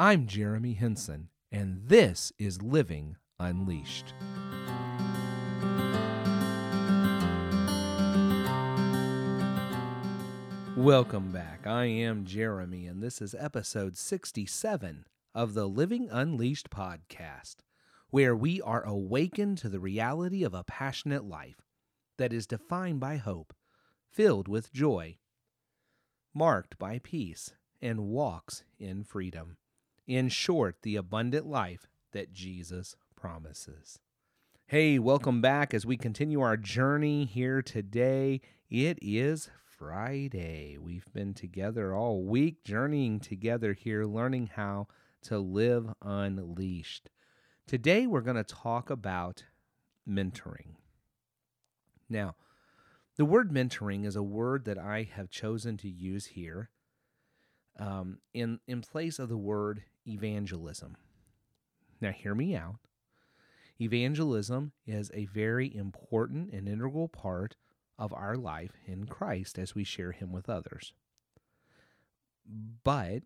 I'm Jeremy Henson, and this is Living Unleashed. Welcome back. I am Jeremy, and this is episode 67 of the Living Unleashed podcast, where we are awakened to the reality of a passionate life that is defined by hope, filled with joy, marked by peace, and walks in freedom. In short, the abundant life that Jesus promises. Hey, welcome back as we continue our journey here today. It is Friday. We've been together all week, journeying together here, learning how to live unleashed. Today, we're going to talk about mentoring. Now, the word mentoring is a word that I have chosen to use here um, in, in place of the word evangelism. Now, hear me out. Evangelism is a very important and integral part of our life in Christ as we share Him with others. But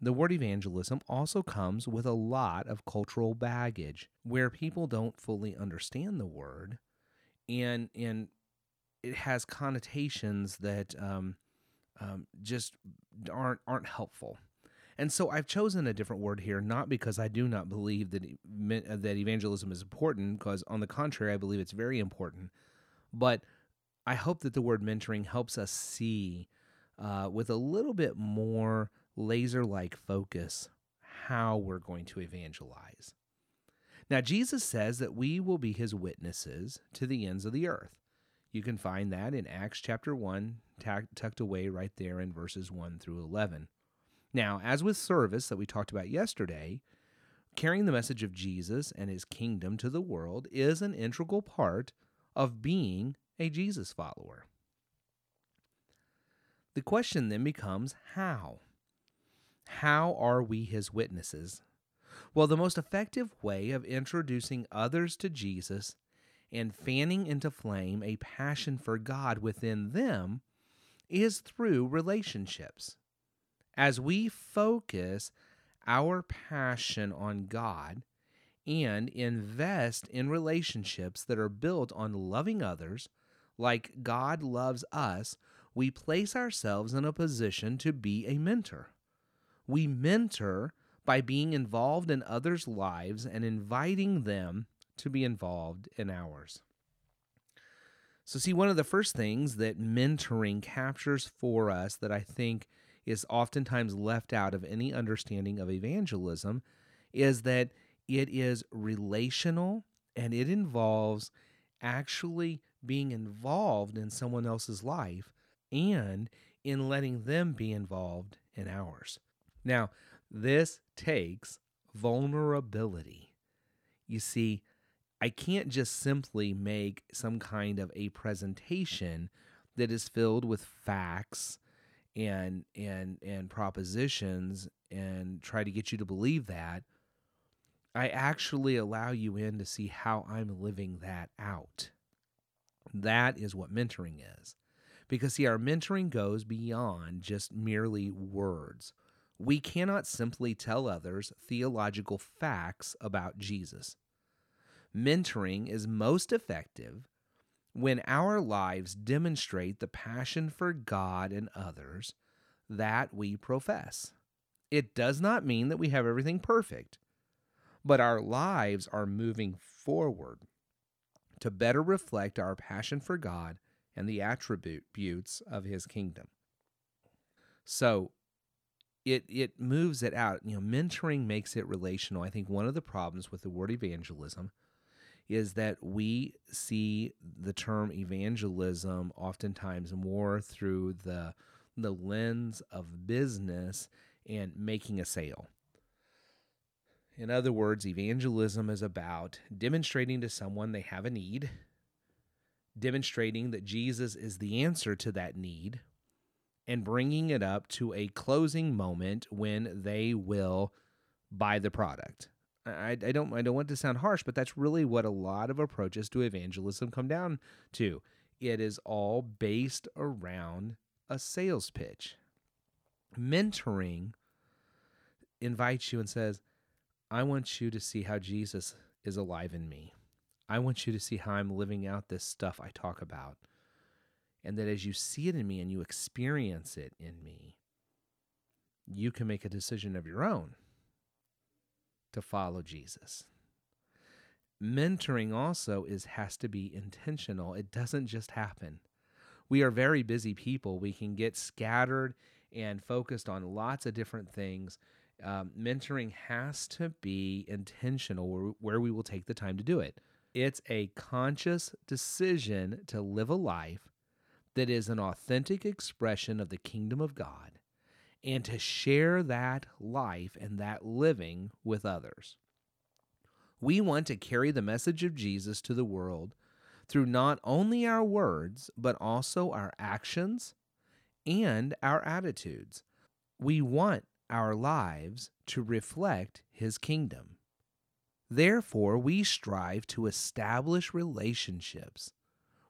the word evangelism also comes with a lot of cultural baggage where people don't fully understand the word and and it has connotations that um, um, just aren't aren't helpful. And so I've chosen a different word here, not because I do not believe that that evangelism is important, because on the contrary, I believe it's very important. But I hope that the word mentoring helps us see uh, with a little bit more laser like focus how we're going to evangelize. Now, Jesus says that we will be his witnesses to the ends of the earth. You can find that in Acts chapter 1, tucked away right there in verses 1 through 11. Now, as with service that we talked about yesterday, carrying the message of Jesus and his kingdom to the world is an integral part of being a Jesus follower. The question then becomes how? How are we his witnesses? Well, the most effective way of introducing others to Jesus and fanning into flame a passion for God within them is through relationships. As we focus our passion on God and invest in relationships that are built on loving others like God loves us, we place ourselves in a position to be a mentor. We mentor by being involved in others' lives and inviting them to be involved in ours. So, see, one of the first things that mentoring captures for us that I think is oftentimes left out of any understanding of evangelism is that it is relational and it involves actually being involved in someone else's life and in letting them be involved in ours. Now, this takes vulnerability. You see, I can't just simply make some kind of a presentation that is filled with facts and and and propositions and try to get you to believe that I actually allow you in to see how I'm living that out. That is what mentoring is. Because, see, our mentoring goes beyond just merely words. We cannot simply tell others theological facts about Jesus. Mentoring is most effective when our lives demonstrate the passion for God and others that we profess. It does not mean that we have everything perfect, but our lives are moving forward to better reflect our passion for God and the attributes of his kingdom. So it it moves it out. You know, mentoring makes it relational. I think one of the problems with the word evangelism is that we see the term evangelism oftentimes more through the the lens of business and making a sale. In other words, evangelism is about demonstrating to someone they have a need, demonstrating that Jesus is the answer to that need, and bringing it up to a closing moment when they will buy the product. I, I don't I don't want to sound harsh, but that's really what a lot of approaches to evangelism come down to. It is all based around a sales pitch. Mentoring invites you and says, I want you to see how Jesus is alive in me. I want you to see how I'm living out this stuff I talk about. And that as you see it in me and you experience it in me, you can make a decision of your own to follow Jesus. Mentoring also is has to be intentional. It doesn't just happen. We are very busy people. We can get scattered and focused on lots of different things. Um, mentoring has to be intentional where, where we will take the time to do it. It's a conscious decision to live a life that is an authentic expression of the kingdom of God and to share that life and that living with others. We want to carry the message of Jesus to the world through not only our words, but also our actions and our attitudes. We want our lives to reflect His kingdom. Therefore, we strive to establish relationships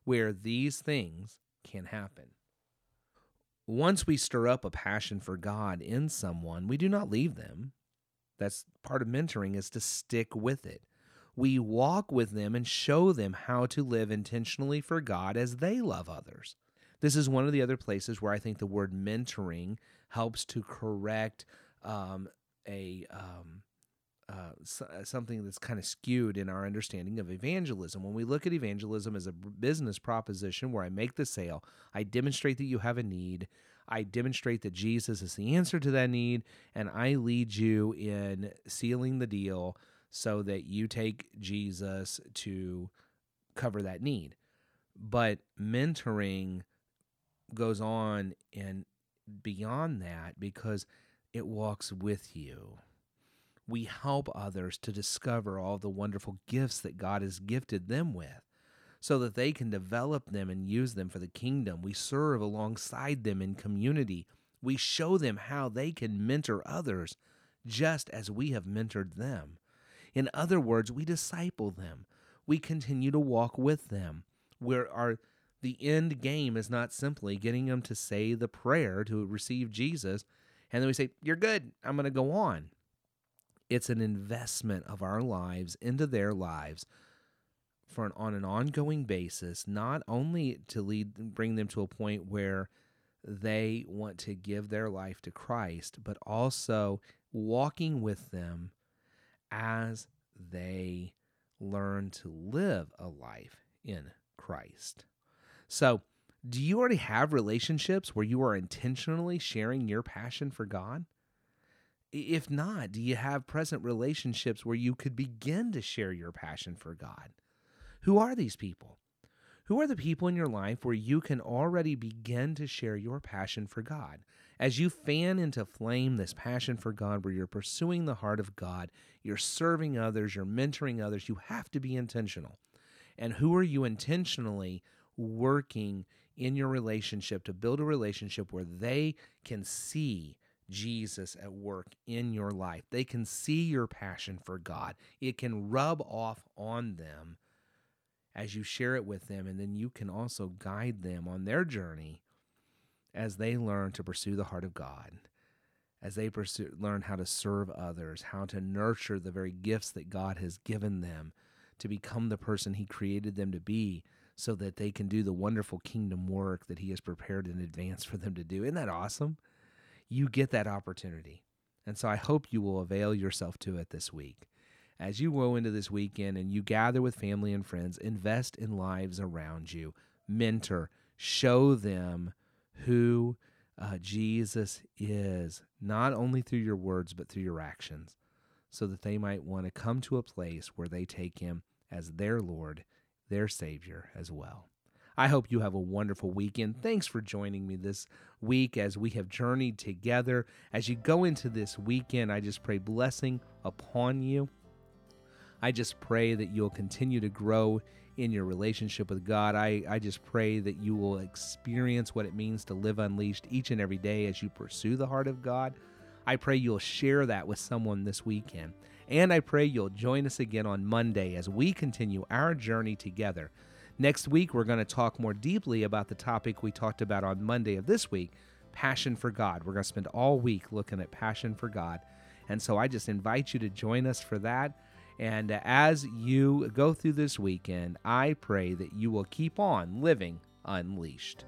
where these things can happen. Once we stir up a passion for God in someone, we do not leave them. That's part of mentoring is to stick with it. We walk with them and show them how to live intentionally for God as they love others. This is one of the other places where I think the word mentoring helps to correct um, a um, uh, uh, something that's kind of skewed in our understanding of evangelism. When we look at evangelism as a business proposition where I make the sale, I demonstrate that you have a need, I demonstrate that Jesus is the answer to that need, and I lead you in sealing the deal so that you take Jesus to cover that need. But mentoring goes on and beyond that because it walks with you we help others to discover all the wonderful gifts that God has gifted them with so that they can develop them and use them for the kingdom. We serve alongside them in community. We show them how they can mentor others just as we have mentored them. In other words, we disciple them. We continue to walk with them. Where our the end game is not simply getting them to say the prayer to receive Jesus and then we say, "You're good. I'm going to go on." It's an investment of our lives into their lives for an, on an ongoing basis, not only to lead bring them to a point where they want to give their life to Christ, but also walking with them as they learn to live a life in Christ. So, do you already have relationships where you are intentionally sharing your passion for God? If not, do you have present relationships where you could begin to share your passion for God? Who are these people? Who are the people in your life where you can already begin to share your passion for God? As you fan into flame this passion for God, where you're pursuing the heart of God, you're serving others, you're mentoring others, you have to be intentional. And who are you intentionally working in your relationship to build a relationship where they can see Jesus at work in your life. They can see your passion for God. It can rub off on them as you share it with them, and then you can also guide them on their journey as they learn to pursue the heart of God, as they pursue, learn how to serve others, how to nurture the very gifts that God has given them to become the person He created them to be. So that they can do the wonderful kingdom work that He has prepared in advance for them to do. Isn't that awesome? You get that opportunity. And so I hope you will avail yourself to it this week. As you go into this weekend and you gather with family and friends, invest in lives around you, mentor, show them who uh, Jesus is, not only through your words, but through your actions, so that they might want to come to a place where they take him as their Lord, their Savior as well. I hope you have a wonderful weekend. Thanks for joining me this week as we have journeyed together. As you go into this weekend, I just pray blessing upon you. I just pray that you'll continue to grow in your relationship with God. I, I just pray that you will experience what it means to live unleashed each and every day as you pursue the heart of God. I pray you'll share that with someone this weekend. And I pray you'll join us again on Monday as we continue our journey together Next week, we're going to talk more deeply about the topic we talked about on Monday of this week passion for God. We're going to spend all week looking at passion for God. And so I just invite you to join us for that. And as you go through this weekend, I pray that you will keep on living unleashed.